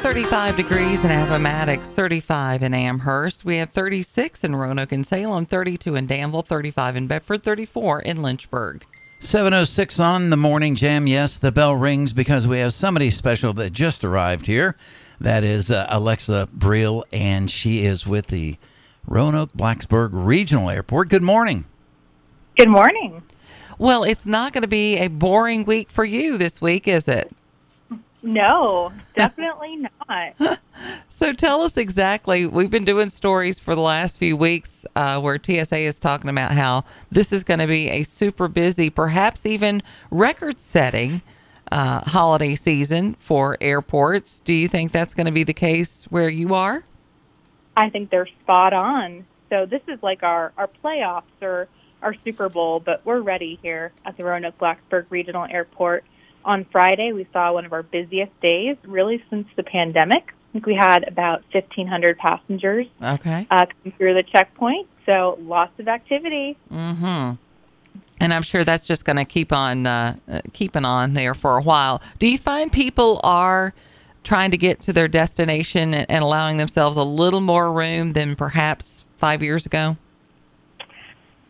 35 degrees in Appomattox, 35 in Amherst. We have 36 in Roanoke and Salem, 32 in Danville, 35 in Bedford, 34 in Lynchburg. 706 on the morning jam. Yes, the bell rings because we have somebody special that just arrived here. That is uh, Alexa Brill, and she is with the Roanoke Blacksburg Regional Airport. Good morning. Good morning. Well, it's not going to be a boring week for you this week, is it? No, definitely not. So tell us exactly. We've been doing stories for the last few weeks uh, where TSA is talking about how this is going to be a super busy, perhaps even record setting uh, holiday season for airports. Do you think that's going to be the case where you are? I think they're spot on. So this is like our, our playoffs or our Super Bowl, but we're ready here at the Roanoke Blacksburg Regional Airport. On Friday, we saw one of our busiest days, really since the pandemic. I think we had about 1,500 passengers Okay. uh, come through the checkpoint. So lots of activity. Mm-hmm. And I'm sure that's just going to keep on uh, uh, keeping on there for a while. Do you find people are trying to get to their destination and, and allowing themselves a little more room than perhaps five years ago?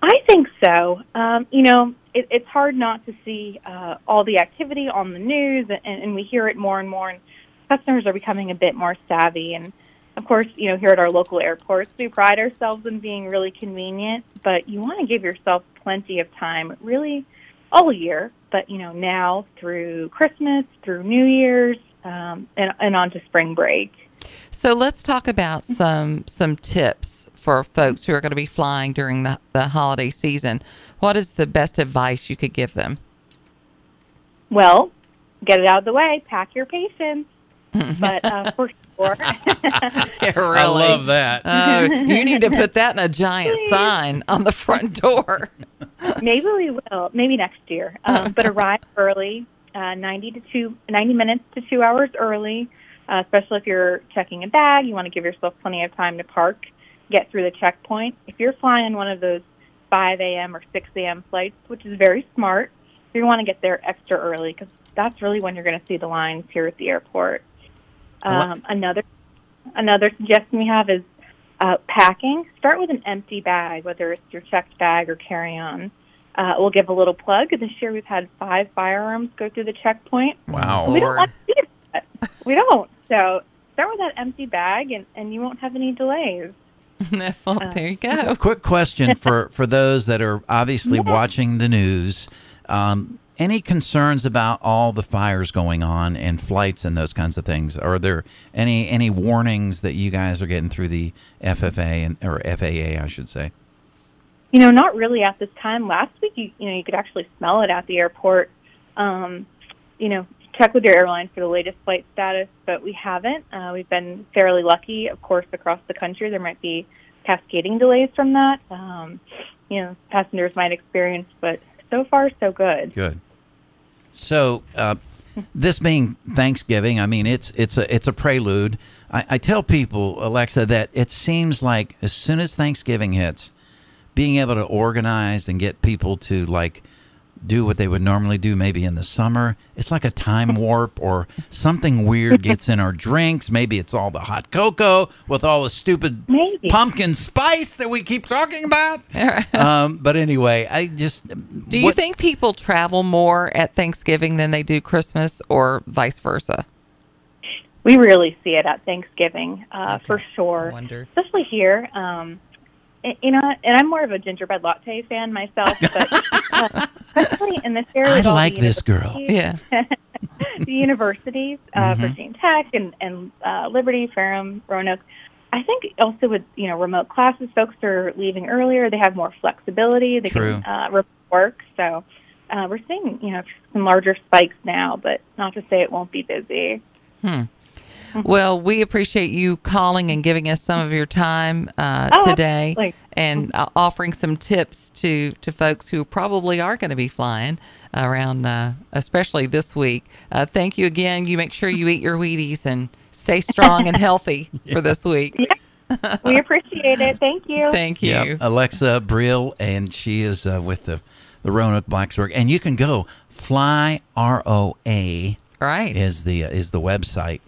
I think so. Um, you know, it, it's hard not to see uh, all the activity on the news, and, and we hear it more and more. And customers are becoming a bit more savvy. And of course, you know, here at our local airports, we pride ourselves in being really convenient. But you want to give yourself plenty of time, really, all year. But you know, now through Christmas, through New Year's, um, and, and on to spring break. So let's talk about some some tips for folks who are going to be flying during the, the holiday season. What is the best advice you could give them? Well, get it out of the way. Pack your patience. but uh, for sure, Yeah, really. I love that. Oh, you need to put that in a giant sign on the front door. maybe we will. Maybe next year. Um, but arrive early, uh, 90 to two, 90 minutes to two hours early. Uh, especially if you're checking a bag, you want to give yourself plenty of time to park, get through the checkpoint. If you're flying one of those 5 a.m. or 6 a.m. flights, which is very smart, you want to get there extra early because that's really when you're going to see the lines here at the airport. Um, another another suggestion we have is uh, packing. Start with an empty bag, whether it's your checked bag or carry on. Uh, we'll give a little plug. This year we've had five firearms go through the checkpoint. Wow. We don't want to see that. We don't. So start with that empty bag, and, and you won't have any delays. well, there you go. Quick question for, for those that are obviously watching the news. Um, any concerns about all the fires going on and flights and those kinds of things? Are there any any warnings that you guys are getting through the FFA and or FAA, I should say? You know, not really at this time. Last week, you, you know, you could actually smell it at the airport. Um, you know, check with your airline for the latest flight status, but we haven't. Uh, we've been fairly lucky, of course, across the country. There might be cascading delays from that. Um, you know, passengers might experience, but so far, so good. Good. So, uh, this being Thanksgiving, I mean it's it's a it's a prelude. I, I tell people, Alexa, that it seems like as soon as Thanksgiving hits, being able to organize and get people to like do what they would normally do maybe in the summer it's like a time warp or something weird gets in our drinks maybe it's all the hot cocoa with all the stupid Maybe. pumpkin spice that we keep talking about um, but anyway i just Do you think people travel more at Thanksgiving than they do Christmas, or vice versa? We really see it at Thanksgiving, uh, Okay. for sure. I wonder. Especially here. Um, you know, and I'm more of a gingerbread latte fan myself, but uh, especially in this area. I with all the like this girl. Yeah. the universities, uh, Virginia Tech and, and uh, Liberty, Ferrum, Roanoke. I think also with you know remote classes, folks are leaving earlier. They have more flexibility. They True. can uh, work. So uh, we're seeing you know some larger spikes now, but not to say it won't be busy. Well, we appreciate you calling and giving us some of your time uh, Oh, today absolutely. and uh, offering some tips to, to folks who probably are going to be flying around, uh, especially this week. Uh, thank you again. You make sure you eat your Wheaties and stay strong and healthy for this week. we appreciate it. Thank you. Thank you. Yep, Alexa Brill, and she is uh, with the the Roanoke Blacksburg, and you can go fly R O A Right. is the uh, is the website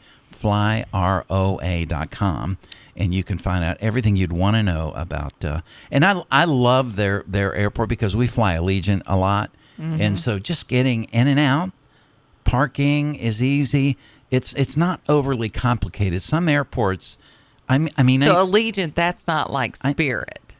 flyroa.com and you can find out everything you'd want to know about uh, and I, I love their their airport because we fly Allegiant a lot. And so just getting in and out parking is easy. It's it's not overly complicated. Some airports I mean, I mean So I- Allegiant, that's not like Spirit.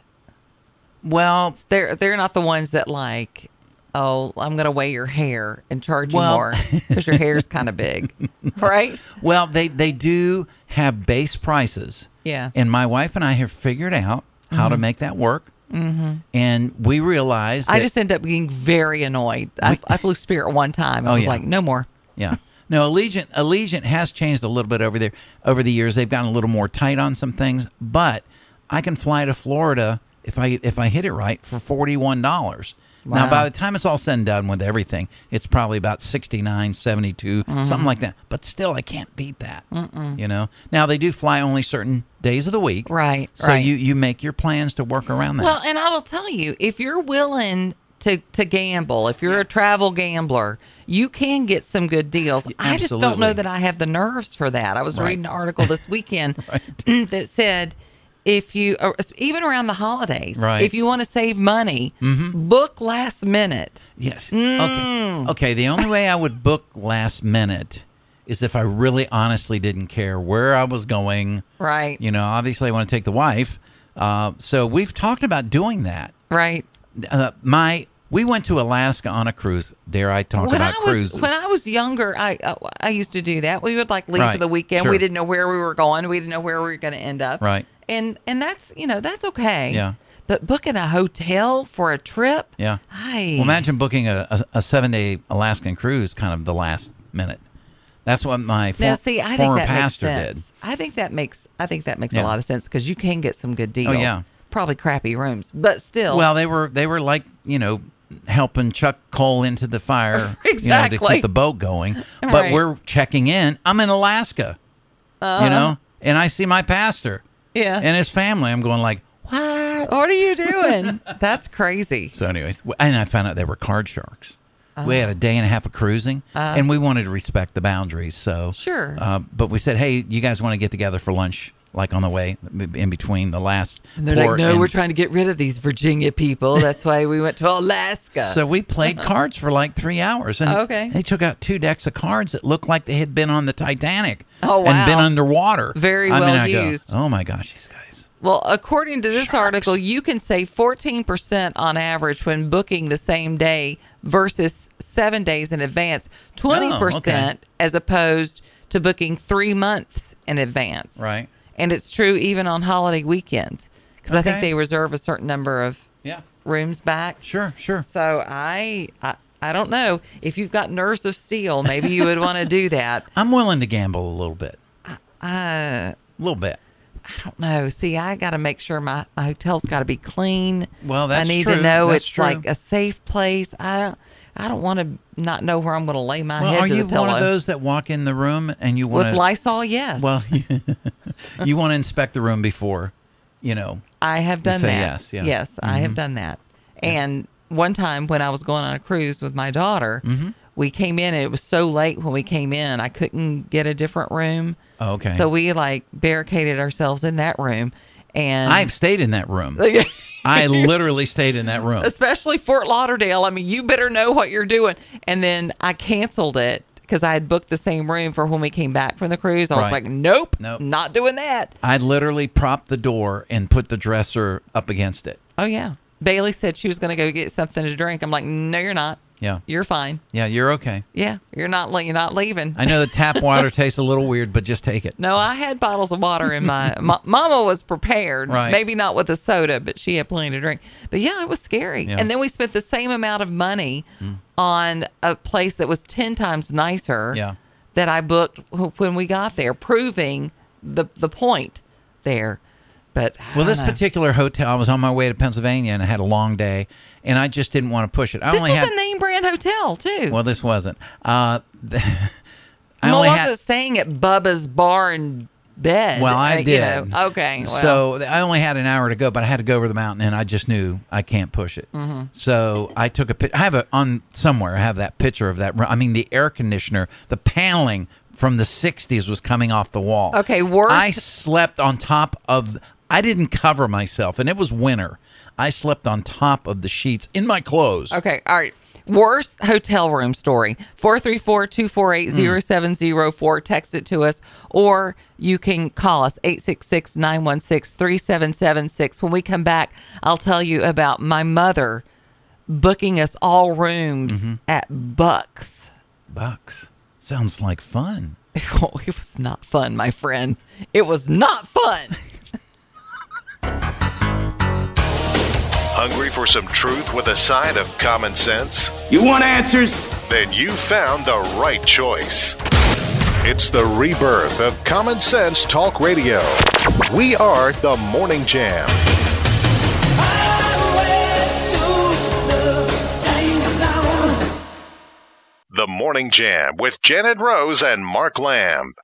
well they're they're not the ones that like, oh, I'm gonna weigh your hair and charge you more because your hair's kind of big, right? Well, they they do have base prices. Yeah. And my wife and I have figured out how to make that work. Mm-hmm. And we realized I just end up being very annoyed. I, I flew Spirit one time. I Oh, was yeah. like, no more. yeah. No, Allegiant Allegiant has changed a little bit over there over the years. They've gotten a little more tight on some things, but I can fly to Florida if I if I hit it right for forty one dollars. Now, by the time it's all said and done with everything, it's probably about 69 72 Mm-hmm. something like that. But still, I can't beat that. You know. Now they do fly only certain days of the week, Right, So right. you you make your plans to work around that. Well, and I will tell you, if you're willing to to gamble, if you're a travel gambler, you can get some good deals. I just don't know that I have the nerves for that. I was Right. reading an article this weekend that said if you even around the holidays, Right. Mm-hmm. if you want to save money, book last minute. Yes. Mm. Okay. Okay. The only way I would book last minute is if I really honestly didn't care where I was going. Right. You know, obviously I want to take the wife. Uh, so we've talked about doing that. Right. Uh, my we went to Alaska on a cruise. Dare I talk when about I was cruises? when I was younger, I uh, I used to do that. We would like leave for the weekend. sure. We didn't know where we were going. We didn't know where we were going to end up. Right. And and that's you know that's okay. Yeah. But booking a hotel for a trip. yeah. I Well, imagine booking a, a, a seven day Alaskan cruise kind of the last minute. That's what my for, now see, I think former that pastor makes did. I think that makes I think that makes Yeah. Oh, a lot of sense because you can get some good deals. Oh, yeah. Probably crappy rooms, but still. Well, they were they were like you know helping chuck coal into the fire, you know, to keep the boat going. But Right. we're checking in. I'm in Alaska, you know, and I see my pastor Uh-huh. Yeah. and his family. I'm going like, what? what are you doing? that's crazy. So, anyways, and I found out they were card sharks. We had a day and a half of cruising, and we wanted to respect the boundaries. So. Sure. uh, but we said, hey, you guys want to get together for lunch, like on the way in between the last. And they're like, no, and- we're trying to get rid of these Virginia people. That's why we went to Alaska. So we played uh-huh. cards for like three hours, and Oh, okay. they took out two decks of cards that looked like they had been on the Titanic Oh, and been underwater. Very I mean, well go, used. oh my gosh, these guys! Well, according to this Sharks. article, you can save 14% on average when booking the same day versus seven days in advance, 20% Oh, okay. as opposed to booking three months in advance. Right. And it's true even on holiday weekends because I think they reserve a certain number of Yeah, rooms back. sure, sure. So I, I, I don't know. If you've got nerves of steel, maybe you would want to do that. I'm willing to gamble a little bit, Uh, a little bit. I don't know. See, I got to make sure my, my hotel's got to be clean. Well, that's I need true. to know That's it's true. like a safe place. I don't. I don't want to not know where I'm going to lay my Well, head are to you one of those that walk in the room and you want with to? Lysol? Yes. Well, you want to inspect the room before, you know. I have done that. yes, yeah. Mm-hmm. Yes, I have done that. And one time when I was going on a cruise with my daughter, Mm-hmm. we came in and it was so late when we came in, I couldn't get a different room. Oh, okay. So we like barricaded ourselves in that room, and I've stayed in that room. I literally stayed in that room. especially Fort Lauderdale. I mean, you better know what you're doing. And then I canceled it because I had booked the same room for when we came back from the cruise. I was Right. like, nope, Nope. not doing that. I literally propped the door and put the dresser up against it. Oh yeah. Bailey said she was going to go get something to drink. I'm like, no, you're not. Yeah. You're fine. Yeah, you're okay. Yeah, you're not. You're not leaving. I know the tap water tastes a little weird, but just take it. No, I had bottles of water in my. Ma- Mama was prepared. Right. Maybe not with a soda, but she had plenty to drink. But yeah, it was scary. Yeah. Mm. And then we spent the same amount of money on a place that was ten times nicer. Yeah. That I booked when we got there, proving the the point there. But Well, this know. particular hotel, I was on my way to Pennsylvania and I had a long day, and I just didn't want to push it. I this only was had. a name brand hotel too. well, this wasn't. Uh, I only had. staying at Bubba's Bar and Bed. Well, I uh, you did. know. Okay. Well, So I only had an hour to go, but I had to go over the mountain, and I just knew I can't push it. Mm-hmm. So I took a pic. I have it on somewhere. I have that picture of that. I mean, the air conditioner, the paneling from the 60s was coming off the wall. Okay, worst- I slept on top of I didn't cover myself and it was winter. I slept on top of the sheets in my clothes. Okay, all right. Worst hotel room story 434 248 0704. Text it to us, or you can call us 866 916 3776. When we come back, I'll tell you about my mother booking us all rooms mm-hmm. at Bucks. Bucks. Sounds like fun. Oh, it was not fun, my friend. It was not fun. Hungry for some truth with a side of common sense? You want answers? Then you found the right choice. It's the rebirth of Common Sense Talk Radio. We are the Morning Jam. The Morning Jam with Janet Rose and Mark Lamb.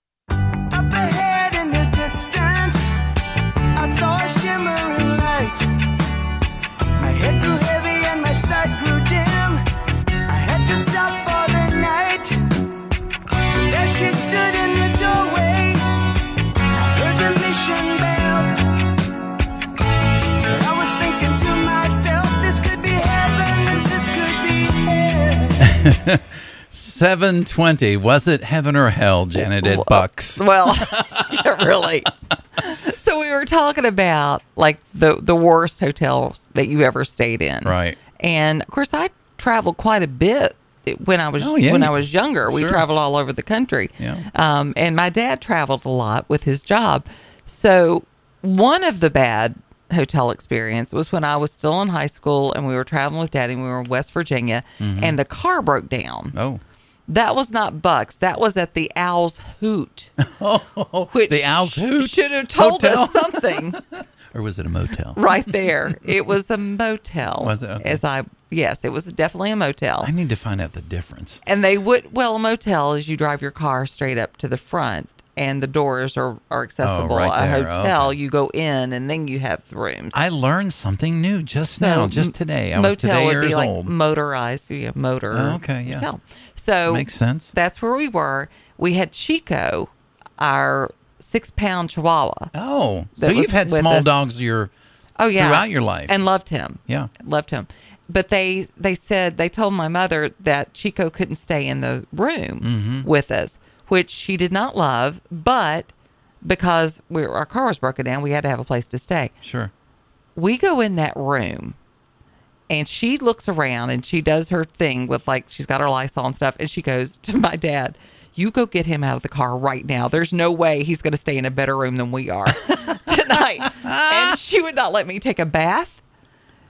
720. Was it heaven or hell, Janet at Bucks? Well, yeah, really. So we were talking about like the the worst hotels that you ever stayed in, Right. And of course, I traveled quite a bit when I was Oh, yeah. when I was younger. We Sure. traveled all over the country. Yeah. Um, and my dad traveled a lot with his job. So one of the bad hotel experience was when I was still in high school and we were traveling with daddy. We were in West Virginia Mm-hmm. and the car broke down. Oh. That was not Bucks. That was at the Owl's Hoot. which The Owl's Hoot should have told Hotel? us something Or was it a motel? right there. It was a motel. Was it? Okay. As I yes, it was definitely a motel. I need to find out the difference. and they would well, a motel is you drive your car straight up to the front and the doors are, are accessible. Oh, right a hotel, Okay. you go in and then you have the rooms. I learned something new just So, now, just today. I was today would years be like old. motorized. You have motor. Oh, okay, yeah. Hotel. So Makes sense. That's where we were. We had Chico, our six pound Chihuahua. Oh, so you've had small us. dogs your Oh yeah, throughout your life. and loved him. Yeah. loved him. But they they said they told my mother that Chico couldn't stay in the room Mm-hmm. with us, which she did not love. But because we our car was broken down, we had to have a place to stay. Sure. We go in that room, and she looks around and she does her thing with like she's got her Lysol and stuff, and she goes to my dad. You go get him out of the car right now. There's no way he's going to stay in a better room than we are tonight. and she would not let me take a bath.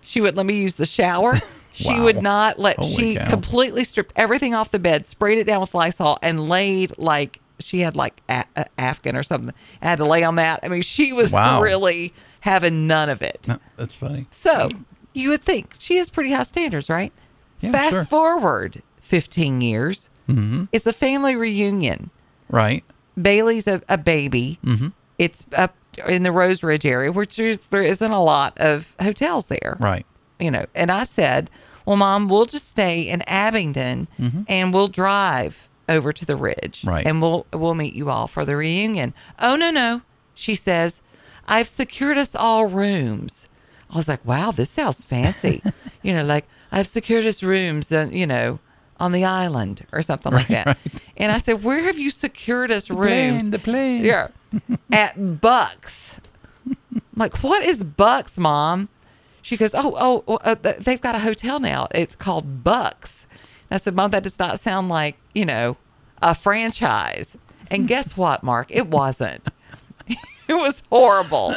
She would let me use the shower. She Wow. would not let. Holy she cow. completely stripped everything off the bed, sprayed it down with Lysol, and laid like she had like a, a Afghan or something. I had to lay on that. I mean, she was Wow. really having none of it. No, that's funny. So you would think she has pretty high standards, right? Yeah, Fast sure. forward 15 years. Mm-hmm. It's a family reunion. Right. Bailey's a, a baby. Mm-hmm. It's up in the Rose Ridge area, which there's, there isn't a lot of hotels there. Right. You know, and I said, well, mom, we'll just stay in Abingdon and we'll drive over to the Ridge. Mm-hmm. Right. And we'll, we'll meet you all for the reunion. Oh, no, no. She says, I've secured us all rooms. I was like, wow, this sounds fancy. you know, like I've secured us rooms, and you know, on the island or something like that. And I said, where have you secured us rooms? plane, the plane. Yeah, at Bucks. I'm like, what is Bucks, Mom? She goes, oh, oh, oh, uh, they've got a hotel now. It's called Bucks. And I said, Mom, that does not sound like you know a franchise. And guess what, Mark? It wasn't. It was horrible.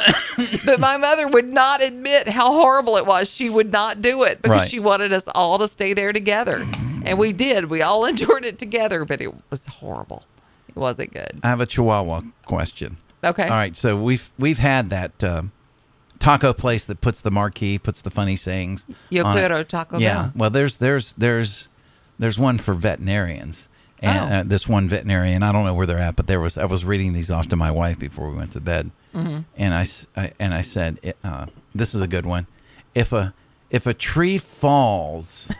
but my mother would not admit how horrible it was. She would not do it because Right. she wanted us all to stay there together. And we did. We all endured it together, but it was horrible. It wasn't good. I have a Chihuahua question. Okay. All right. So we've we've had that uh, taco place that puts the marquee, puts the funny sayings. Yo on it. quiero Taco Yeah. Bell. Well, there's there's there's there's one for veterinarians. And Oh. uh, this one veterinarian, I don't know where they're at, but there was I was reading these off to my wife before we went to bed, Mm-hmm. and I, I- and I said, uh, "This is a good one. If a if a tree falls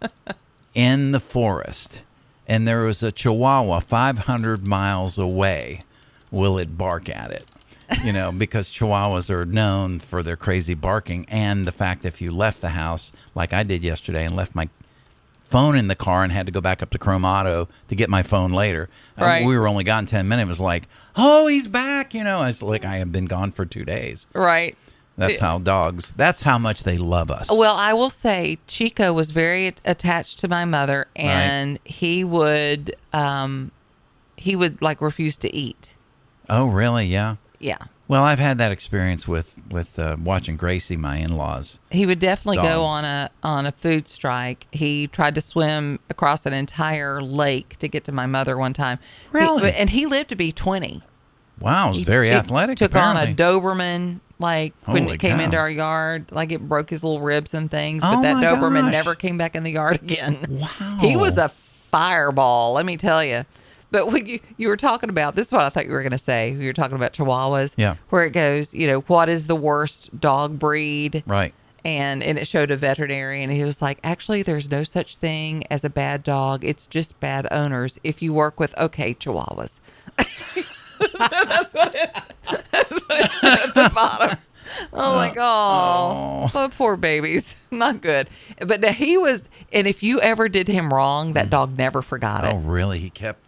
in the forest and there was a Chihuahua 500 miles away, will it bark at it? You know, because Chihuahuas are known for their crazy barking and the fact if you left the house, like I did yesterday, and left my phone in the car and had to go back up to Chrome Auto to get my phone later. Uh, Right. we were only gone 10 minutes. It was like, oh, he's back. You know, it's like I have been gone for two days. Right. That's how dogs, that's how much they love us. Well, I will say Chico was very attached to my mother, and he would, um, he would like refuse to eat. oh, really? Yeah. Yeah. Well, I've had that experience with with uh, watching Gracie, my in-laws. He would definitely Dog. go on a on a food strike. He tried to swim across an entire lake to get to my mother one time. He- Really? and he lived to be twenty. Wow, it's very He athletic. Took apparently. on a Doberman like when Holy it came cow. into our yard. Like it broke his little ribs and things. Oh But that my Doberman gosh. never came back in the yard again. Wow. He was a fireball. Let me tell you. But when you, you were talking about this is what I thought you were going to say. You were talking about Chihuahuas. Yeah. Where it goes, you know, what is the worst dog breed? right. and and it showed a veterinarian and he was like actually there's no such thing as a bad dog it's just bad owners if you work with okay chihuahuas that's what it, that's what it at the bottom oh like oh, oh poor babies not good but now he was and if you ever did him wrong that mm. dog never forgot oh, it Oh, really? He kept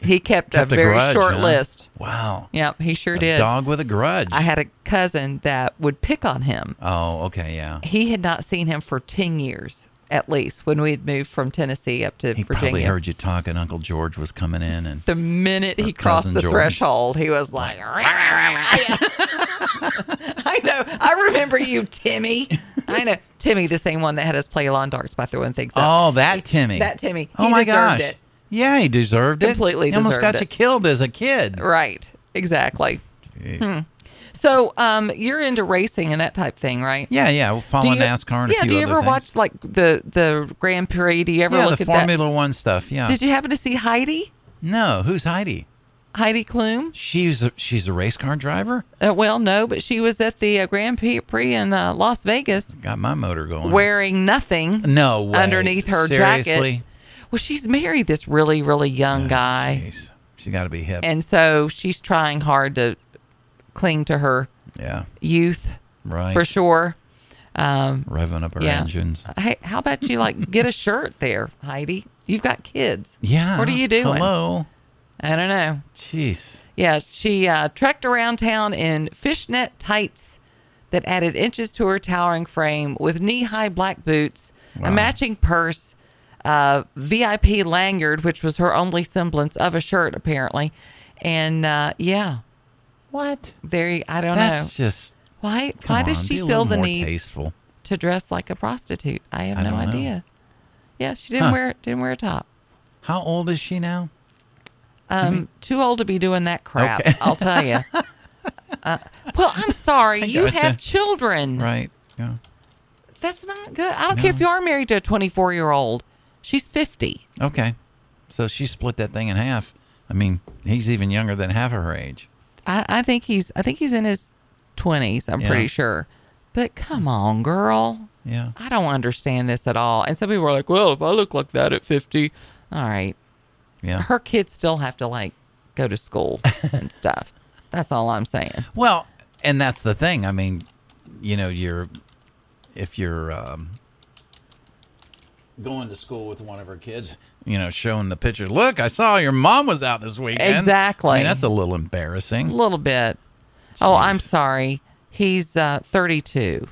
he kept, kept a a very grudge, short huh? list Wow. yep he sure A did dog with a grudge. i had a cousin that would pick on him Oh, okay, yeah. he had not seen him for 10 years at least when we had moved from Tennessee up to He Virginia. probably heard you talking. Uncle George was coming in, and the minute he crossed the George. threshold, he was like, I know. I remember you, Timmy. I know. Timmy, the same one that had us play lawn darts by throwing things up. oh, that He- Timmy, That Timmy. Oh my deserved gosh, it. Yeah, he deserved it. Completely He almost got it. you killed as a kid. Right. Exactly. Jeez. So um, you're into racing and that type thing, right? Yeah, yeah. We'll follow you- NASCAR and yeah, a few do you ever things. watch like the the Grand Prix? Do you ever yeah, look the at that? Formula One stuff. Yeah. Did you happen to see Heidi? no, who's Heidi? Heidi Klum? She's a, she's a race car driver. Uh, well, no, but she was at the uh, Grand Prix in uh, Las Vegas Got my motor going. wearing nothing No way. underneath her Seriously? jacket. Well, she's married this really, really young guy. Jeez, she got to be hip. And so she's trying hard to cling to her yeah, youth right. for sure. Um, Revving up her yeah. engines. Hey, how about you like get a shirt there, Heidi? You've got kids. Yeah. What are you doing? Hello. I don't know. Jeez. Yeah, she uh, trekked around town in fishnet tights that added inches to her towering frame with knee high black boots, a matching purse, uh, VIP lanyard, which was her only semblance of a shirt, apparently. And uh, yeah, What? there, you- I don't That's know. just. Why, why on, does she feel the need tasteful? to dress like a prostitute? I have I no don't know. idea. Yeah, she didn't Huh. wear didn't wear a top. How old is she now? Um, too old to be doing that crap. Okay. I'll tell you. Uh, well, I'm sorry. You have children. Right. Yeah. That's not good. I don't care if you are married to a 24 year old. She's 50. Okay. So she split that thing in half. I mean, he's even younger than half of her age. I, I think he's. I think he's in his 20s. I'm Yeah. pretty sure. But come on, girl. Yeah. I don't understand this at all. And some people are like, "Well, if I look like that at 50, all right." Yeah. Her kids still have to like go to school and stuff. That's all I'm saying. Well, and that's the thing. I mean, you know, you're if you're um, going to school with one of her kids, you know, showing the picture. Look, I saw your mom was out this weekend. Exactly. I mean, that's a little embarrassing. A little bit. Oh, I'm sorry. He's uh, 32.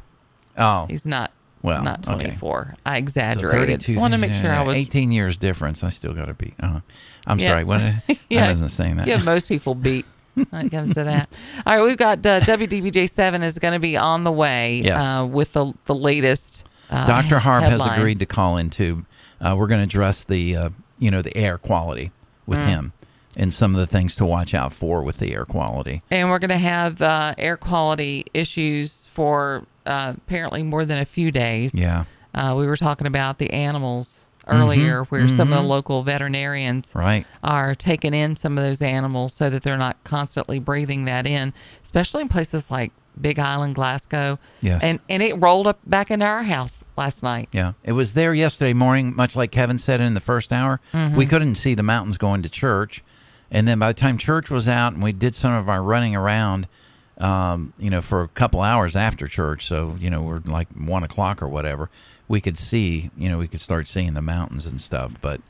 Oh, He's not. Well, not okay. 24. I so exaggerated. 32. Want to make sure I was. 18 years difference. I still got to be. Uh, I'm Yeah. sorry. What? Yeah. I wasn't saying that. Yeah, most people beat when it comes to that. All right, we've got uh, WDBJ seven is going to be on the way. Yes. Uh, with the the latest. Uh, Dr. Harb has agreed to call in too. Uh, we're going to address the uh, you know the air quality with Mm. him and some of the things to watch out for with the air quality. and we're going to have uh, air quality issues for uh, apparently more than a few days. Yeah. Uh, we were talking about the animals earlier, where some of the local veterinarians Mm-hmm. Right. are taking in some of those animals so that they're not constantly breathing that in, especially in places like Big Island, Glasgow. Yes. And and it rolled up back into our house last night. Yeah, it was there yesterday morning, much like Kevin said in the first hour. We couldn't see the mountains going to church, and then by the time church was out and we did some of our running around, um, you know, for a couple hours after church, so you know we're like one o'clock or whatever, we could see, you know, we could start seeing the mountains and stuff. But,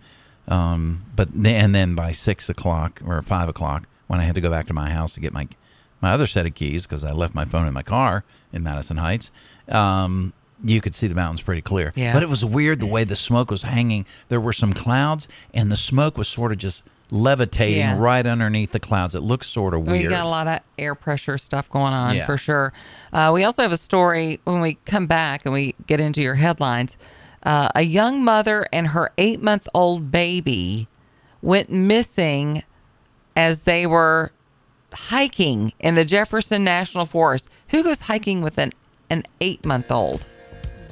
um, but then, and then by six o'clock or five o'clock, when I had to go back to my house to get my my other set of keys because I left my phone in my car in Madison Heights. Um, you could see the mountains pretty clear. Yeah. But it was weird the way the smoke was hanging. There were some clouds, and the smoke was sort of just levitating Yeah. right underneath the clouds. It looked sort of weird. We got a lot of air pressure stuff going on Yeah. for sure. Uh, we also have a story when we come back and we get into your headlines. Uh, a young mother and her eight month old baby went missing as they were hiking in the Jefferson National Forest. Who goes hiking with an, an eight month old?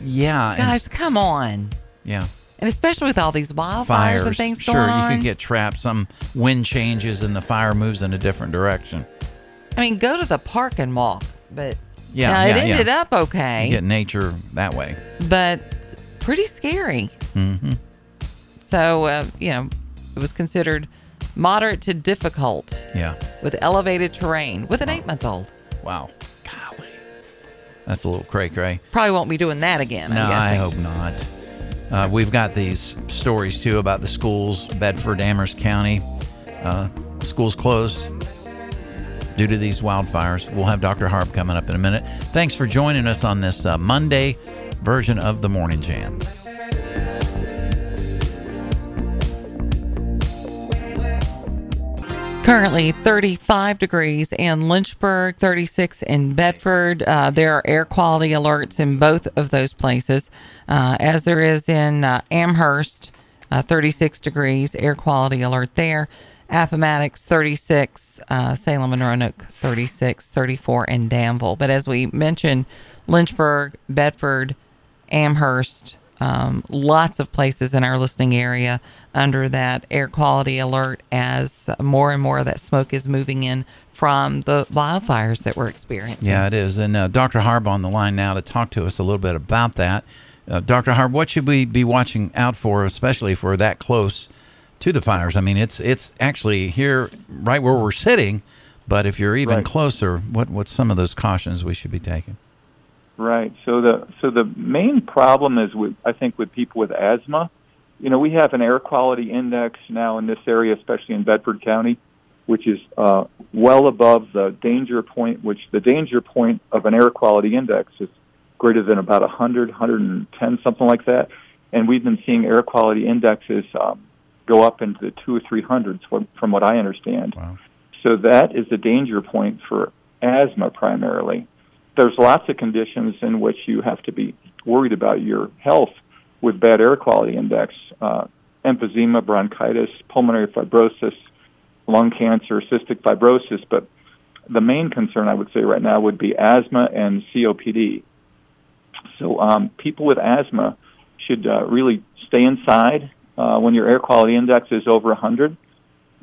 Yeah, Guys, come on. yeah. And especially with all these wildfires Fires. and things sure, going on. you could get trapped. Some wind changes and the fire moves in a different direction. I mean, go to the park and walk. But Yeah, now, it yeah, yeah. ended up okay. You get nature that way. but pretty scary. Mm-hmm. So, uh, you know, it was considered moderate to difficult Yeah. with elevated terrain with an eight month old. Wow. That's a little cray cray. Probably won't be doing that again. No, I hope not. Uh, we've got these stories too about the schools, Bedford, Amherst County. Uh, schools closed due to these wildfires. We'll have Dr. Harb coming up in a minute. Thanks for joining us on this uh, Monday version of the Morning Jam. Currently 35 degrees in Lynchburg, 36 in Bedford. Uh, there are air quality alerts in both of those places, uh, as there is in uh, Amherst, uh, 36 degrees, air quality alert there. Appomattox 36, uh, Salem and Roanoke 36, 34 in Danville. But as we mentioned, Lynchburg, Bedford, Amherst, um, lots of places in our listening area under that air quality alert as more and more of that smoke is moving in from the wildfires that we're experiencing. Yeah, it is. And uh, Dr. Harb on the line now to talk to us a little bit about that. Uh, Dr. Harb, what should we be watching out for, especially if we're that close to the fires? I mean, it's it's actually here, right where we're sitting, but if you're even Right. closer, what what's some of those cautions we should be taking? Right. So the so the main problem is with I think with people with asthma. You know, we have an air quality index now in this area, especially in Bedford County, which is uh, well above the danger point. Which the danger point of an air quality index is greater than about 100, 110, something like that. And we've been seeing air quality indexes um, go up into the two or three hundreds, from, from what I understand. Wow. So that is the danger point for asthma primarily. There's lots of conditions in which you have to be worried about your health with bad air quality index, uh, emphysema, bronchitis, pulmonary fibrosis, lung cancer, cystic fibrosis. But the main concern I would say right now would be asthma and COPD. So um, people with asthma should uh, really stay inside uh, when your air quality index is over 100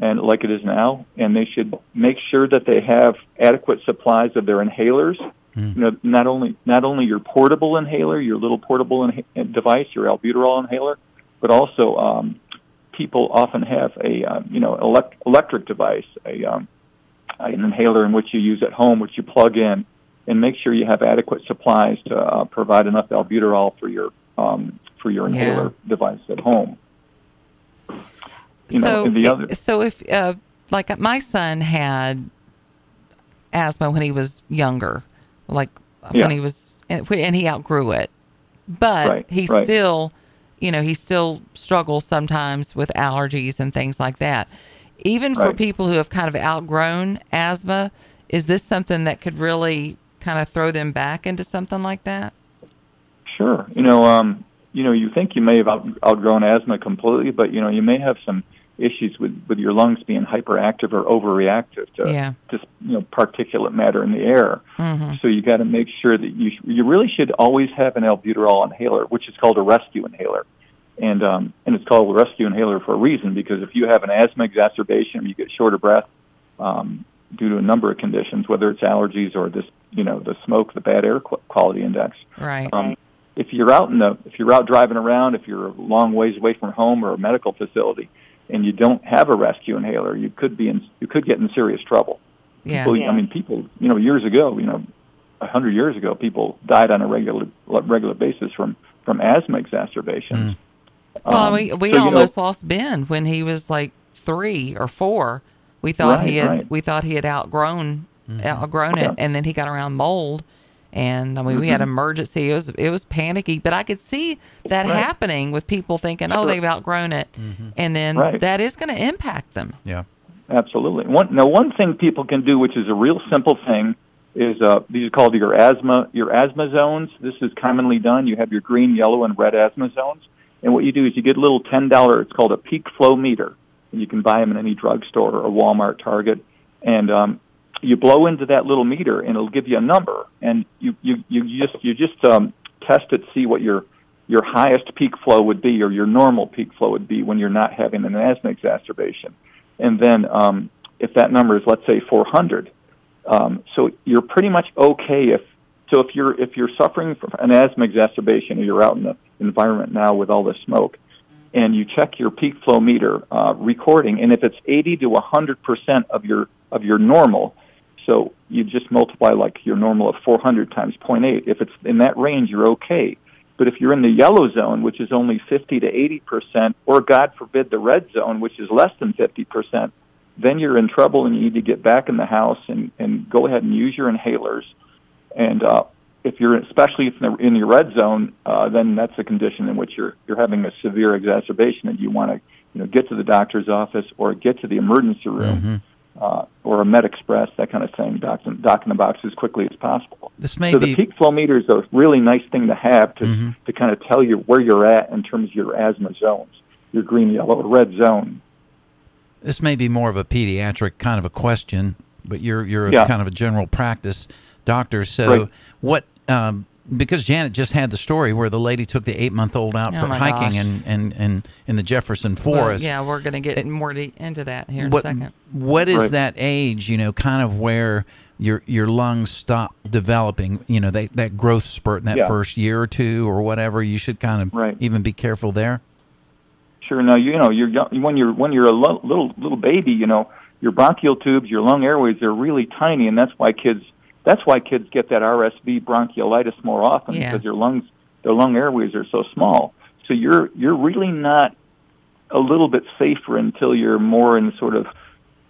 and like it is now, and they should make sure that they have adequate supplies of their inhalers. You know, not only not only your portable inhaler, your little portable inha- device, your albuterol inhaler, but also um, people often have a uh, you know elect- electric device, a um, an inhaler in which you use at home, which you plug in, and make sure you have adequate supplies to uh, provide enough albuterol for your um, for your Yeah. inhaler device at home. You so, the other so if uh, like my son had asthma when he was younger, like Yeah. when he was and he outgrew it, but Right, he right. still, you know, he still struggles sometimes with allergies and things like that. Even for people who have kind of outgrown asthma, is this something that could really kind of throw them back into something like that? Sure. You know, um, you know, you think you may have out, outgrown asthma completely, but you know, you may have some issues with with your lungs being hyperactive or overreactive to Yeah. just you know particulate matter in the air. Mhm. So you got to make sure that you you really should always have an albuterol inhaler, which is called a rescue inhaler. And um, and it's called a rescue inhaler for a reason because if you have an asthma exacerbation or you get short of breath um, due to a number of conditions, whether it's allergies or this you know the smoke, the bad air quality index, Right. um, if you're out in the if you're out driving around, if you're a long ways away from home or a medical facility, and you don't have a rescue inhaler, you could be in you could get in serious trouble. Yeah. People, Yeah. I mean, people, you know, years ago, you know, a hundred years ago, people died on a regular regular basis from from asthma exacerbations. Well, Um, we we so, you know- almost lost Ben when he was like three or four. We thought he had right. we thought he had outgrown outgrown it, and then he got around mold, and I mean we had Mm-hmm. emergency. It was it was panicky, but I could see that Right. happening with people thinking, oh, they've outgrown it, and then Right. that is going to impact them. Yeah. Absolutely. One, now, one thing people can do, which is a real simple thing, is uh, these are called your asthma your asthma zones. This is commonly done. You have your green, yellow, and red asthma zones, and what you do is you get a little ten dollar. It's called a peak flow meter, and you can buy them in any drugstore or Walmart, Target, and um, you blow into that little meter, and it'll give you a number, and you you you just you just um, test it, see what your your highest peak flow would be, or your normal peak flow would be when you're not having an asthma exacerbation. And then um, if that number is let's say 400 um, so you're pretty much okay if so if you're if you're suffering from an asthma exacerbation or you're out in the environment now with all the smoke and you check your peak flow meter uh, recording and if it's 80 to 100 percent of your of your normal so you just multiply like your normal of 400 times 0.8 if it's in that range you're okay but if you're in the yellow zone, which is only 50 to 80 percent, or God forbid the red zone, which is less than 50 percent, then you're in trouble and you need to get back in the house and, and go ahead and use your inhalers. And uh, if you're, especially if in, the, in your red zone, uh, then that's a condition in which you're you're having a severe exacerbation and you want to you know get to the doctor's office or get to the emergency room. Uh, or a MedExpress, that kind of thing, doc in, doc in the box as quickly as possible. This may so be the peak flow meter is a really nice thing to have to to kind of tell you where you're at in terms of your asthma zones, your green, yellow, or red zone. this may be more of a pediatric kind of a question, but you're you're a Yeah. kind of a general practice doctor. So Right. what? Um, because Janet just had the story where the lady took the eight month old out Oh for hiking gosh. and, and, and in the Jefferson Well, Forest. yeah, we're going to get more de- into that here in what a second. what is Right. that age? You know, kind of where your your lungs stop developing. You know, they, that growth spurt in that Yeah. first year or two or whatever. You should kind of Right. even be careful there. Sure. Now you know you're young, when you're when you're a lo- little little baby, you know your bronchial tubes, your lung airways, they're really tiny, and that's why kids that's why kids get that RSV bronchiolitis more often Yeah. because your lungs their lung airways are so small. So you're you're really not a little bit safer until you're more in sort of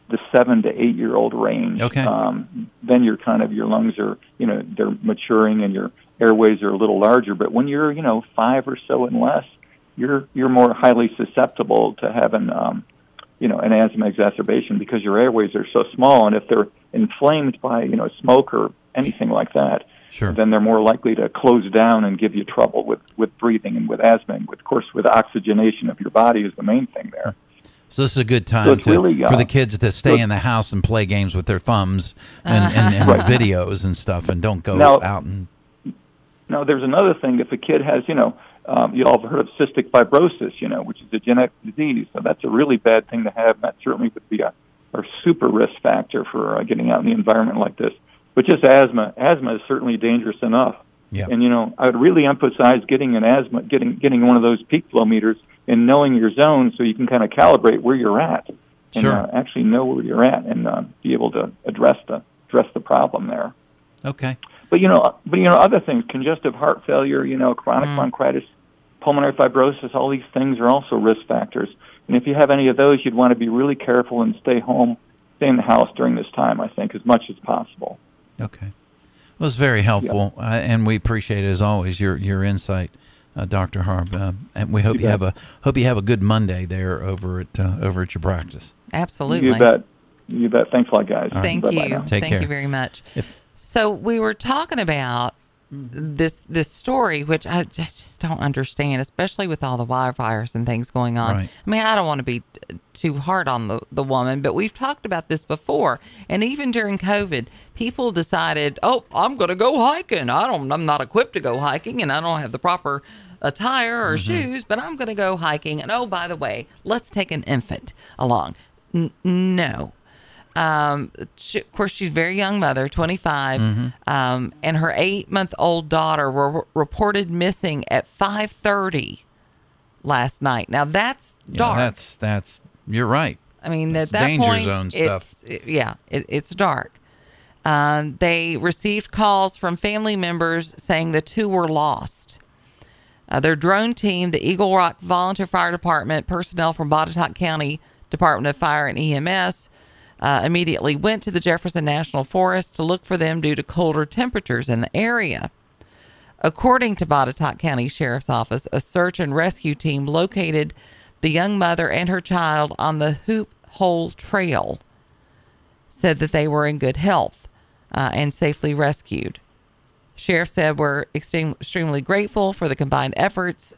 the seven to eight year old range. Okay. Um, then you're kind of your lungs are you know they're maturing and your airways are a little larger. But when you're you know five or so and less, you're you're more highly susceptible to having um, you know an asthma exacerbation because your airways are so small, and if they're inflamed by you know smoke or anything like that, Sure. then they're more likely to close down and give you trouble with with breathing and with asthma. And with, of course, with oxygenation of your body is the main thing there. So this is a good time it's to, really, uh, for the kids to stay so- in the house and play games with their thumbs and, and, and videos and stuff, and don't go Now- out and Now, there's another thing. If a kid has, you know, um, you all have heard of cystic fibrosis, you know, which is a genetic disease. So that's a really bad thing to have. And that certainly would be a, a super risk factor for uh, getting out in the environment like this. But just asthma, asthma is certainly dangerous enough. Yeah. And you know, I would really emphasize getting an asthma, getting getting one of those peak flow meters and knowing your zone, so you can kind of calibrate where you're at and Sure. uh, actually know where you're at and uh, be able to address the address the problem there. okay. But you know, but you know, other things, congestive heart failure, you know, chronic Mm. bronchitis, pulmonary fibrosis, all these things are also risk factors. And if you have any of those, you'd want to be really careful and stay home, stay in the house during this time. I think as much as possible. Okay. Well, it's very helpful, uh, and we appreciate as always your your insight, uh, Doctor Harb. Uh, and we hope you, You have a hope you have a good Monday there over at uh, over at your practice. Absolutely. You bet. You bet. Thanks a lot, guys. Thank Bye-bye you. now. Take Thank care. you very much. If- so we were talking about this this story, which I just don't understand, especially with all the wildfires and things going on. Right. I mean, I don't want to be too hard on the, the woman, but we've talked about this before. And even during COVID, people decided, oh, I'm going to go hiking. I don't, I'm not equipped to go hiking, and I don't have the proper attire or mm-hmm. shoes, but I'm going to go hiking. And oh, by the way, let's take an infant along. N- no. Um, she, of course, she's a very young mother, 25, Mm-hmm. um, and her eight-month-old daughter were reported missing at 5:30 last night. Now that's Yeah, dark. that's that's you're right. I mean, That's at that danger point, zone it's stuff. it- yeah, it, it's dark. Um, they received calls from family members saying the two were lost. Uh, their drone team, the Eagle Rock Volunteer Fire Department, personnel from Botetourt County Department of Fire and EMS, uh, immediately went to the Jefferson National Forest to look for them due to colder temperatures in the area. According to Botetourt County Sheriff's Office, a search and rescue team located the young mother and her child on the Hoop Hole Trail. Said that they were in good health uh, and safely rescued. Sheriff said we're extreme, extremely grateful for the combined efforts.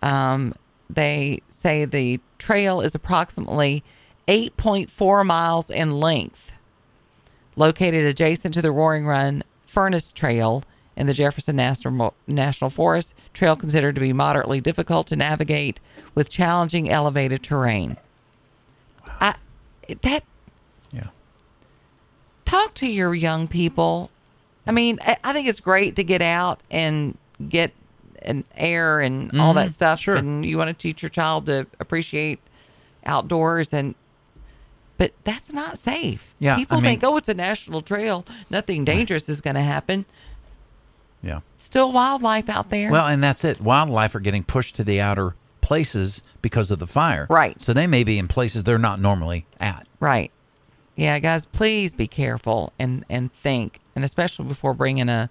Um, they say the trail is approximately 8.4 miles in length located adjacent to the Roaring Run Furnace Trail in the Jefferson National National Forest. Trail considered to be moderately difficult to navigate with challenging elevated terrain. I that Yeah. talk to your young people. I mean, I, I think it's great to get out and get an air and all that stuff. Mm-hmm. sure. And you want to teach your child to appreciate outdoors and. But that's not safe. Yeah, People I mean- think, oh, it's a national trail. Nothing dangerous is going to happen. Yeah. Still wildlife out there. Well, and that's it. Wildlife are getting pushed to the outer places because of the fire. Right. So they may be in places they're not normally at. Right. Yeah, guys, please be careful and and think, and especially before bringing a.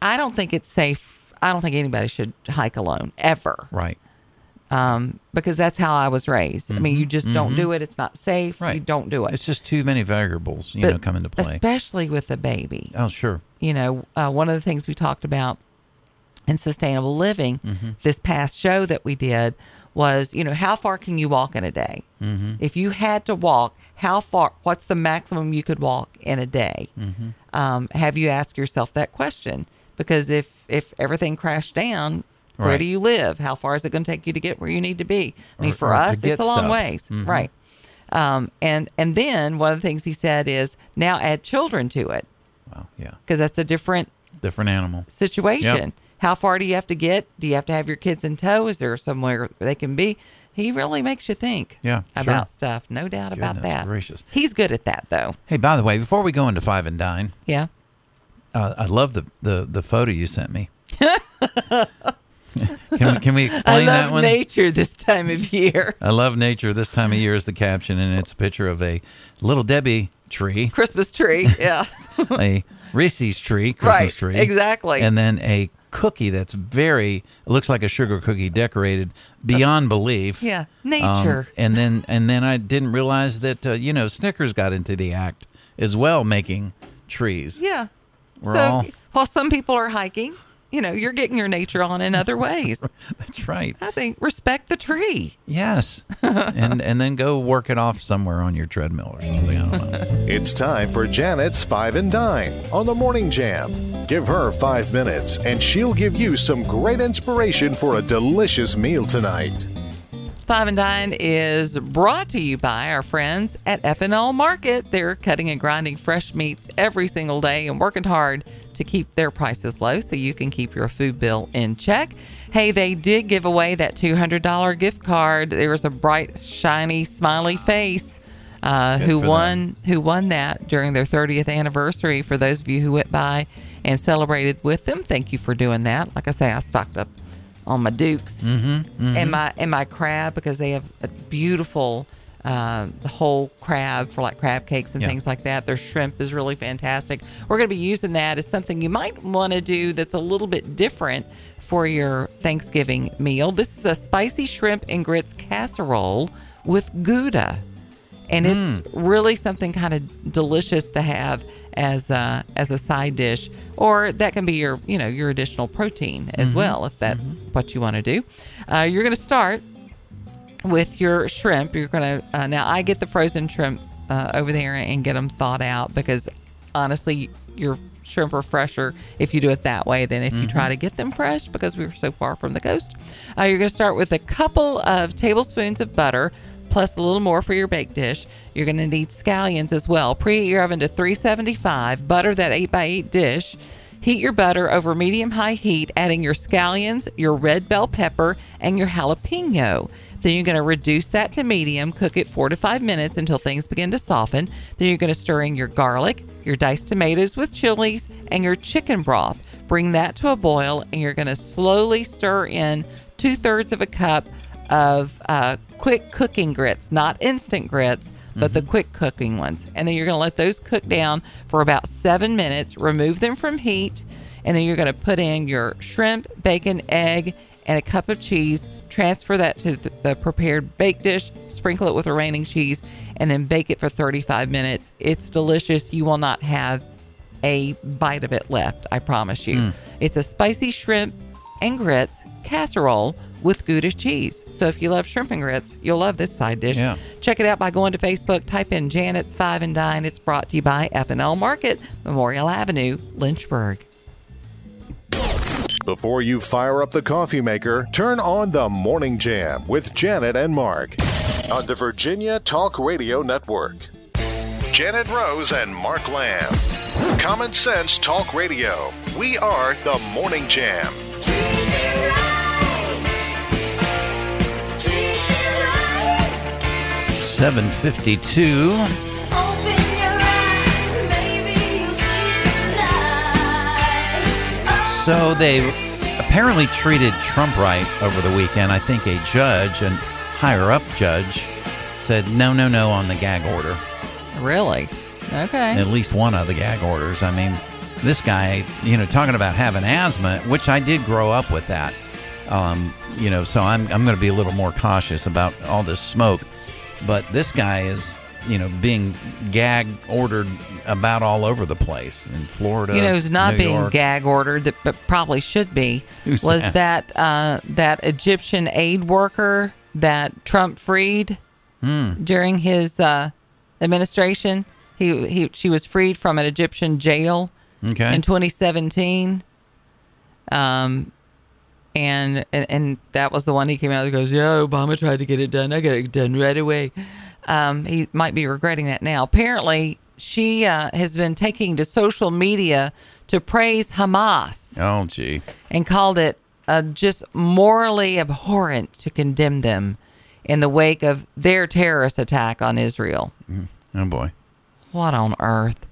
I don't think it's safe. I don't think anybody should hike alone ever, Right. Um, because that's how I was raised. I mean, you just don't do it. It's not safe. Mm-hmm. Right. You don't do it. It's just too many variables, you But know, come into play. especially with a baby. oh, sure. you know, uh, one of the things we talked about in sustainable living Mm-hmm. this past show that we did was, you know, how far can you walk in a day? Mm-hmm. If you had to walk, how far? What's the maximum you could walk in a day? Mm-hmm. Um, have you asked yourself that question? Because if if everything crashed down, where do you live? How far is it going to take you to get where you need to be? I mean, Or- for or us, it's a long stuff. ways, Mhm. right? Um, and and then one of the things he said is now add children to it Wow. Yeah. because that's a different Different animal. situation. Yep. How far do you have to get? Do you have to have your kids in tow? Is there somewhere they can be? He really makes you think Yeah, sure. about stuff. No doubt about that. gracious. He's good at that, though. Hey, by the way, before we go into five and dine, Yeah. uh, I love the, the, the photo you sent me. can, we, can we I explain that love one? nature this time of year. I love nature this time of year is the caption, and it's a picture of a little Debbie tree, Christmas tree. Yeah. a Reese's tree, Christmas Right, tree, exactly. and then a cookie that's very looks like a sugar cookie decorated beyond belief. Yeah. Um, Nature. and then and then I didn't realize that uh, you know Snickers got into the act as well, making trees. yeah. We're so all- while some people are hiking, you know, you're getting your nature on in other ways. That's right. I think respect the tree. Yes, and and then go work it off somewhere on your treadmill or something. I don't know. It's time for Janet's Five and Dine on the Morning Jam. Give her five minutes, and she'll give you some great inspiration for a delicious meal tonight. Five and Dine is brought to you by our friends at FNL Market. They're cutting and grinding fresh meats every single day and working hard to keep their prices low so you can keep your food bill in check. Hey, they did give away that $200 gift card. There was a bright, shiny, smiley face. Uh, who won who won that during their 30th anniversary for those of you who went by and celebrated with them thank you for doing that like i say i stocked up on my dukes and my and my crab because they have a beautiful uh, whole crab for like crab cakes and Yeah. things like that. Their shrimp is really fantastic. We're going to be using that as something you might want to do that's a little bit different for your Thanksgiving meal. This is a spicy shrimp and grits casserole with Gouda. And it's really something kind of delicious to have as a, as a side dish, or that can be your you know your additional protein as well if that's what you want to do. Uh, you're going to start with your shrimp. You're going to uh, now I get the frozen shrimp uh, over there and get them thawed out because honestly, your shrimp are fresher if you do it that way than if you try to get them fresh because we were so far from the coast. Uh, you're going to start with a couple of tablespoons of butter plus a little more for your baked dish. You're going to need scallions as well. Preheat your oven to 375. Butter that 8x8 dish. Heat your butter over medium high heat, adding your scallions, your red bell pepper, and your jalapeno. Then you're going to reduce that to medium, cook it four to five minutes until things begin to soften. Then you're going to stir in your garlic, your diced tomatoes with chilies, and your chicken broth. Bring that to a boil, and you're going to slowly stir in two thirds of a cup of uh, quick cooking grits, not instant grits, but the quick cooking ones. And then you're going to let those cook down for about seven minutes, remove them from heat, and then you're going to put in your shrimp, bacon, egg, and a cup of cheese. Transfer that to the prepared baked dish, sprinkle it with remaining cheese, and then bake it for 35 minutes. It's delicious. You will not have a bite of it left, I promise you. It's a spicy shrimp and grits casserole with Gouda cheese. So if you love shrimp and grits, you'll love this side dish. Yeah. Check it out by going to Facebook, type in Janet's Five and Dine. It's brought to you by F&L Market, Memorial Avenue, Lynchburg. Before you fire up the coffee maker, turn on the Morning Jam with Janet and Mark on the Virginia Talk Radio Network. Janet Rose and Mark Lamb. Common Sense Talk Radio. We are the Morning Jam. 752. So they apparently treated Trump right over the weekend. I think a judge, a higher up judge, said no, no, no on the gag order. Really? Okay. At least one of the gag orders. I mean, this guy, you know, talking about having asthma, which I did grow up with that. Um, you know, so I'm I'm going to be a little more cautious about all this smoke. But this guy is, you know, being gag ordered about all over the place in Florida. you know who's not New being York. gag ordered that but probably should be Who's was that? that uh, that Egyptian aid worker that Trump freed Hmm. during his uh, administration. He, he she was freed from an Egyptian jail Okay. in 2017. Um, and, and and that was the one he came out and goes, "Yeah, Obama tried to get it done. I got it done right away." Um, he might be regretting that now. Apparently, she uh, has been taking to social media to praise Hamas oh, gee. and called it uh, just morally abhorrent to condemn them in the wake of their terrorist attack on Israel. Oh, boy. What on earth?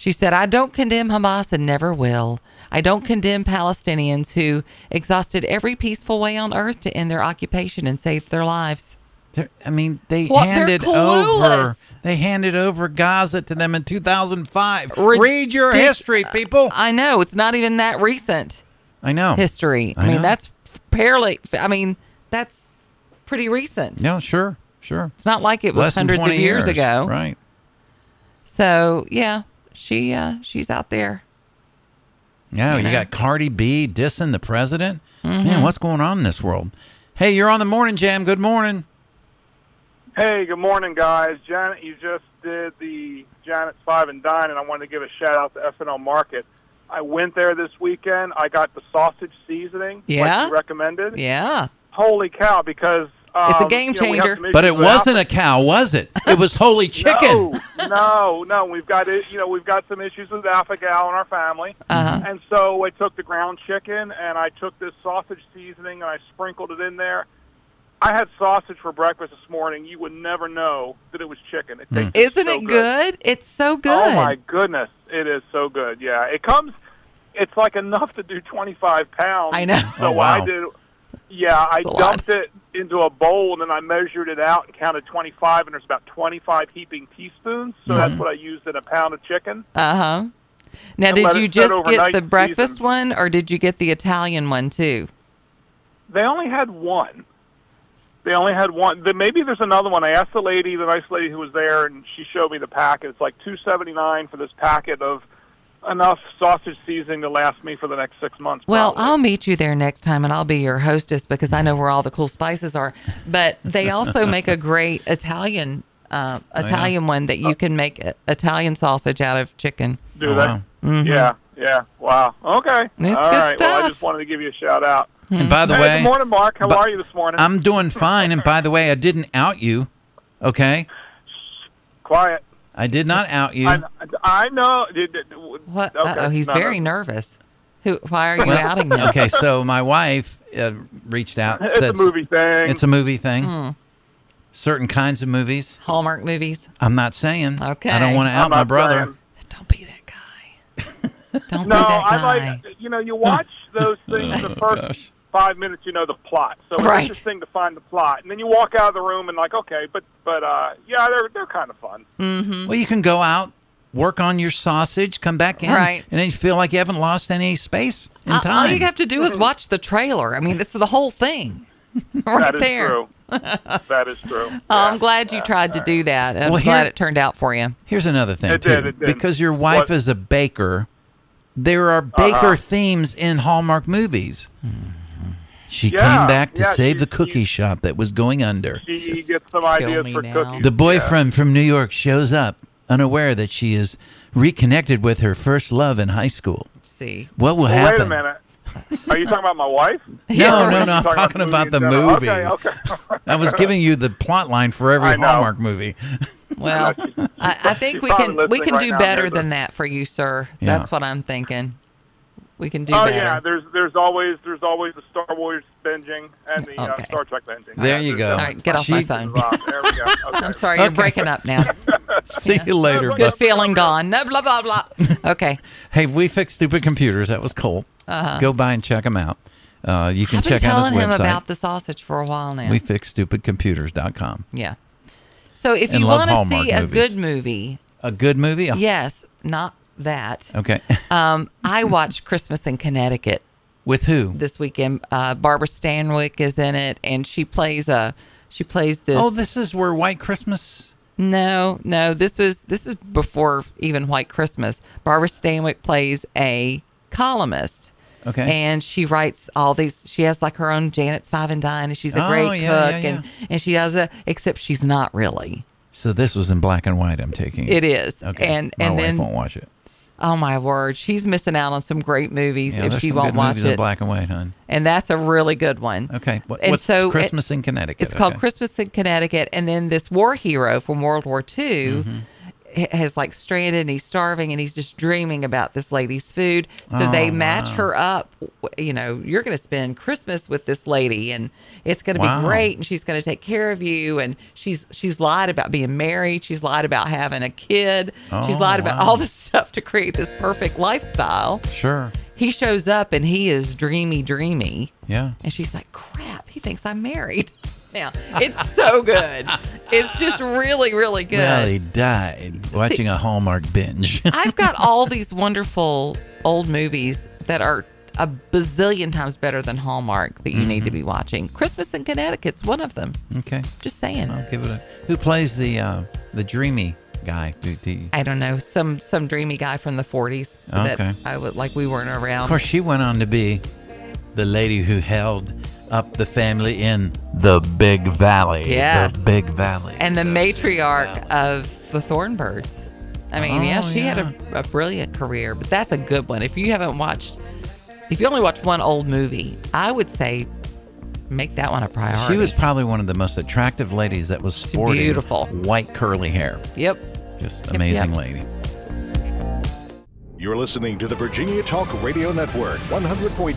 She said, I don't condemn Hamas and never will. I don't condemn Palestinians who exhausted every peaceful way on earth to end their occupation and save their lives. They're, I mean, they? Handed over. They handed over Gaza to them in 2005. Ridic- Read your history, people. I know. It's not even that recent I know. history. I, I mean, know. that's fairly, I mean, that's pretty recent. Yeah, sure, sure. It's not like it was Less hundreds of 20 years, ago. Right. So, yeah, she uh, she's out there. Yeah, you, know? got Cardi B dissing the president. Mm-hmm. Man, what's going on in this world? Hey, you're on the morning jam. Good morning. Hey, good morning, guys. Janet, you just did the Janet's Five and Dine, and I wanted to give a shout out to FNL Market. I went there this weekend. I got the sausage seasoning, Yeah? like you recommended. Yeah. Holy cow! Because um, It's a game you know, changer. But it wasn't a cow, was it? It was holy chicken. No, no, no. We've got it. You know, we've got some issues with Alpha Gal in our family, Uh-huh. and so I took the ground chicken and I took this sausage seasoning and I sprinkled it in there. I had sausage for breakfast this morning. You would never know that it was chicken. It tastes Isn't so it good? It's so good. Oh my goodness, it is so good. Yeah, it comes. It's like enough to do 25 pounds. I know. So Oh, wow. I did. Yeah, I a lot. dumped it into a bowl and then I measured it out and counted 25, and there's about 25 heaping teaspoons. So that's what I used in a pound of chicken. Uh huh. Now, did you just get the breakfast season. one, or did you get the Italian one too? They only had one. They only had one. Then maybe there's another one. I asked the lady, the nice lady who was there, and she showed me the packet. It's like 2.79 for this packet of enough sausage seasoning to last me for the next six months. Well, probably. I'll meet you there next time, and I'll be your hostess because I know where all the cool spices are. But they also make a great Italian uh, Italian one that you can make uh, Italian sausage out of chicken. do Oh, that. wow. Yeah, yeah. Wow. Okay. Mm-hmm. It's All good right. Well, I just wanted to give you a shout out. And by the Hey, way, good morning, Mark. How but- are you this morning? I'm doing fine. And by the way, I didn't out you. Okay. quiet. I did not out you. I, I know. Did- did- What? Okay. Uh-oh, he's No, no. very nervous. Who? Why are you Well, outing him? okay, so my wife uh, reached out. It's said a movie thing. It's a movie thing. Hmm. Certain kinds of movies. Hallmark movies. I'm not saying. Okay. I don't want to out my brother. saying. Don't be that guy. Don't No, be that guy. I like you know you watch those things the first gosh. Five minutes you know the plot, so it's Right. interesting to find the plot, and then you walk out of the room and like okay, but but uh yeah they're they're kind of fun. Well, you can go out, work on your sausage, come back in, Right. and then you feel like you haven't lost any space in All- time. All you have to do is watch the trailer. I mean, that's the whole thing, right That is there. true. that is true. Oh, I'm glad you tried to do that. and I'm Well, glad here- it turned out for you. Here's another thing It too, did, it did. because your wife What? is a baker. There are baker Uh-huh. themes in Hallmark movies. She Yeah, came back to yeah, save she- the cookie she- shop that was going under. She Just gets some ideas me for now. cookies. The boyfriend from New York shows up, unaware that she is reconnected with her first love in high school. See, What will Well, happen? wait a minute. Are you talking about my wife? No, no, are no. you I'm talking about the in general? movie. Okay, okay. I was giving you the plot line for every Hallmark movie. well, I, I think we can we can right do now, better Heather. than that for you, sir. Yeah. That's what I'm thinking. We can do Oh better. yeah, there's there's always there's always the Star Wars binging and the Okay. uh, Star Trek binging. There Yeah, you go. All definitely get off my phone. There we go. Okay. I'm sorry, you're breaking up now. See you later. Good bud. feeling gone. No, blah blah blah. Okay. Hey, we fixed stupid computers. That was cool. Go by and check them out. Uh, you can Uh-huh. I've been check out his telling him about the sausage for a while now. we fixed stupidcomputers.com. yeah. So if And you want to Hallmark see a movies. good movie, A good movie? Yes, not that. Okay. Um, I watched Christmas in Connecticut With who? this weekend. Uh, Barbara Stanwyck is in it, and she plays a she plays this. Oh, this is where White Christmas. No, no. This was this is before even White Christmas. Barbara Stanwyck plays a columnist. Okay. And she writes all these. She has like her own Janet's Five and Dine, and she's a Oh, great yeah, cook, yeah, and and she does a. Except she's not really. So this was in black and white. I'm taking It is. Okay. And My and wife then won't watch it. Oh my word, she's missing out on some great movies Yeah, if she won't watch movies in it. black and white, hon. And that's a really good one. Okay. What, And what's so it- Christmas in Connecticut? It's called Christmas in Connecticut, and then this war hero from World War II Mm-hmm. Has like stranded and he's starving and he's just dreaming about this lady's food. So Oh, they match her up. You know, you're going to spend Christmas with this lady, and it's going to Wow. be great, and she's going to take care of you. And she's she's lied about being married. She's lied about having a kid. she's Oh, lied about all this stuff to create this perfect lifestyle. Sure. He shows up and he is dreamy, dreamy. Yeah. And she's like, crap, he thinks I'm married. Now, it's so good. It's just really, really good. Well, he died watching a Hallmark binge. I've got all these wonderful old movies that are a bazillion times better than Hallmark that you need Mm-hmm. to be watching. Christmas in Connecticut's one of them. okay. Just saying. I'll give it a. Who plays the uh, the dreamy guy? Do, do you- I don't know, some some dreamy guy from the 40s Okay. that I would like we weren't around. Of course, she went on to be the lady who held up the family in the Big Valley. Yes. The Big Valley. and the matriarch of the Thornbirds. I mean, yeah, Oh, she had a, a brilliant career, but that's a good one. If you haven't watched, if you only watch one old movie, I would say make that one a priority. She was probably one of the most attractive ladies that was sporting beautiful. white curly hair. Yep. Just amazing yep. lady. You're listening to the Virginia Talk Radio Network, 100.9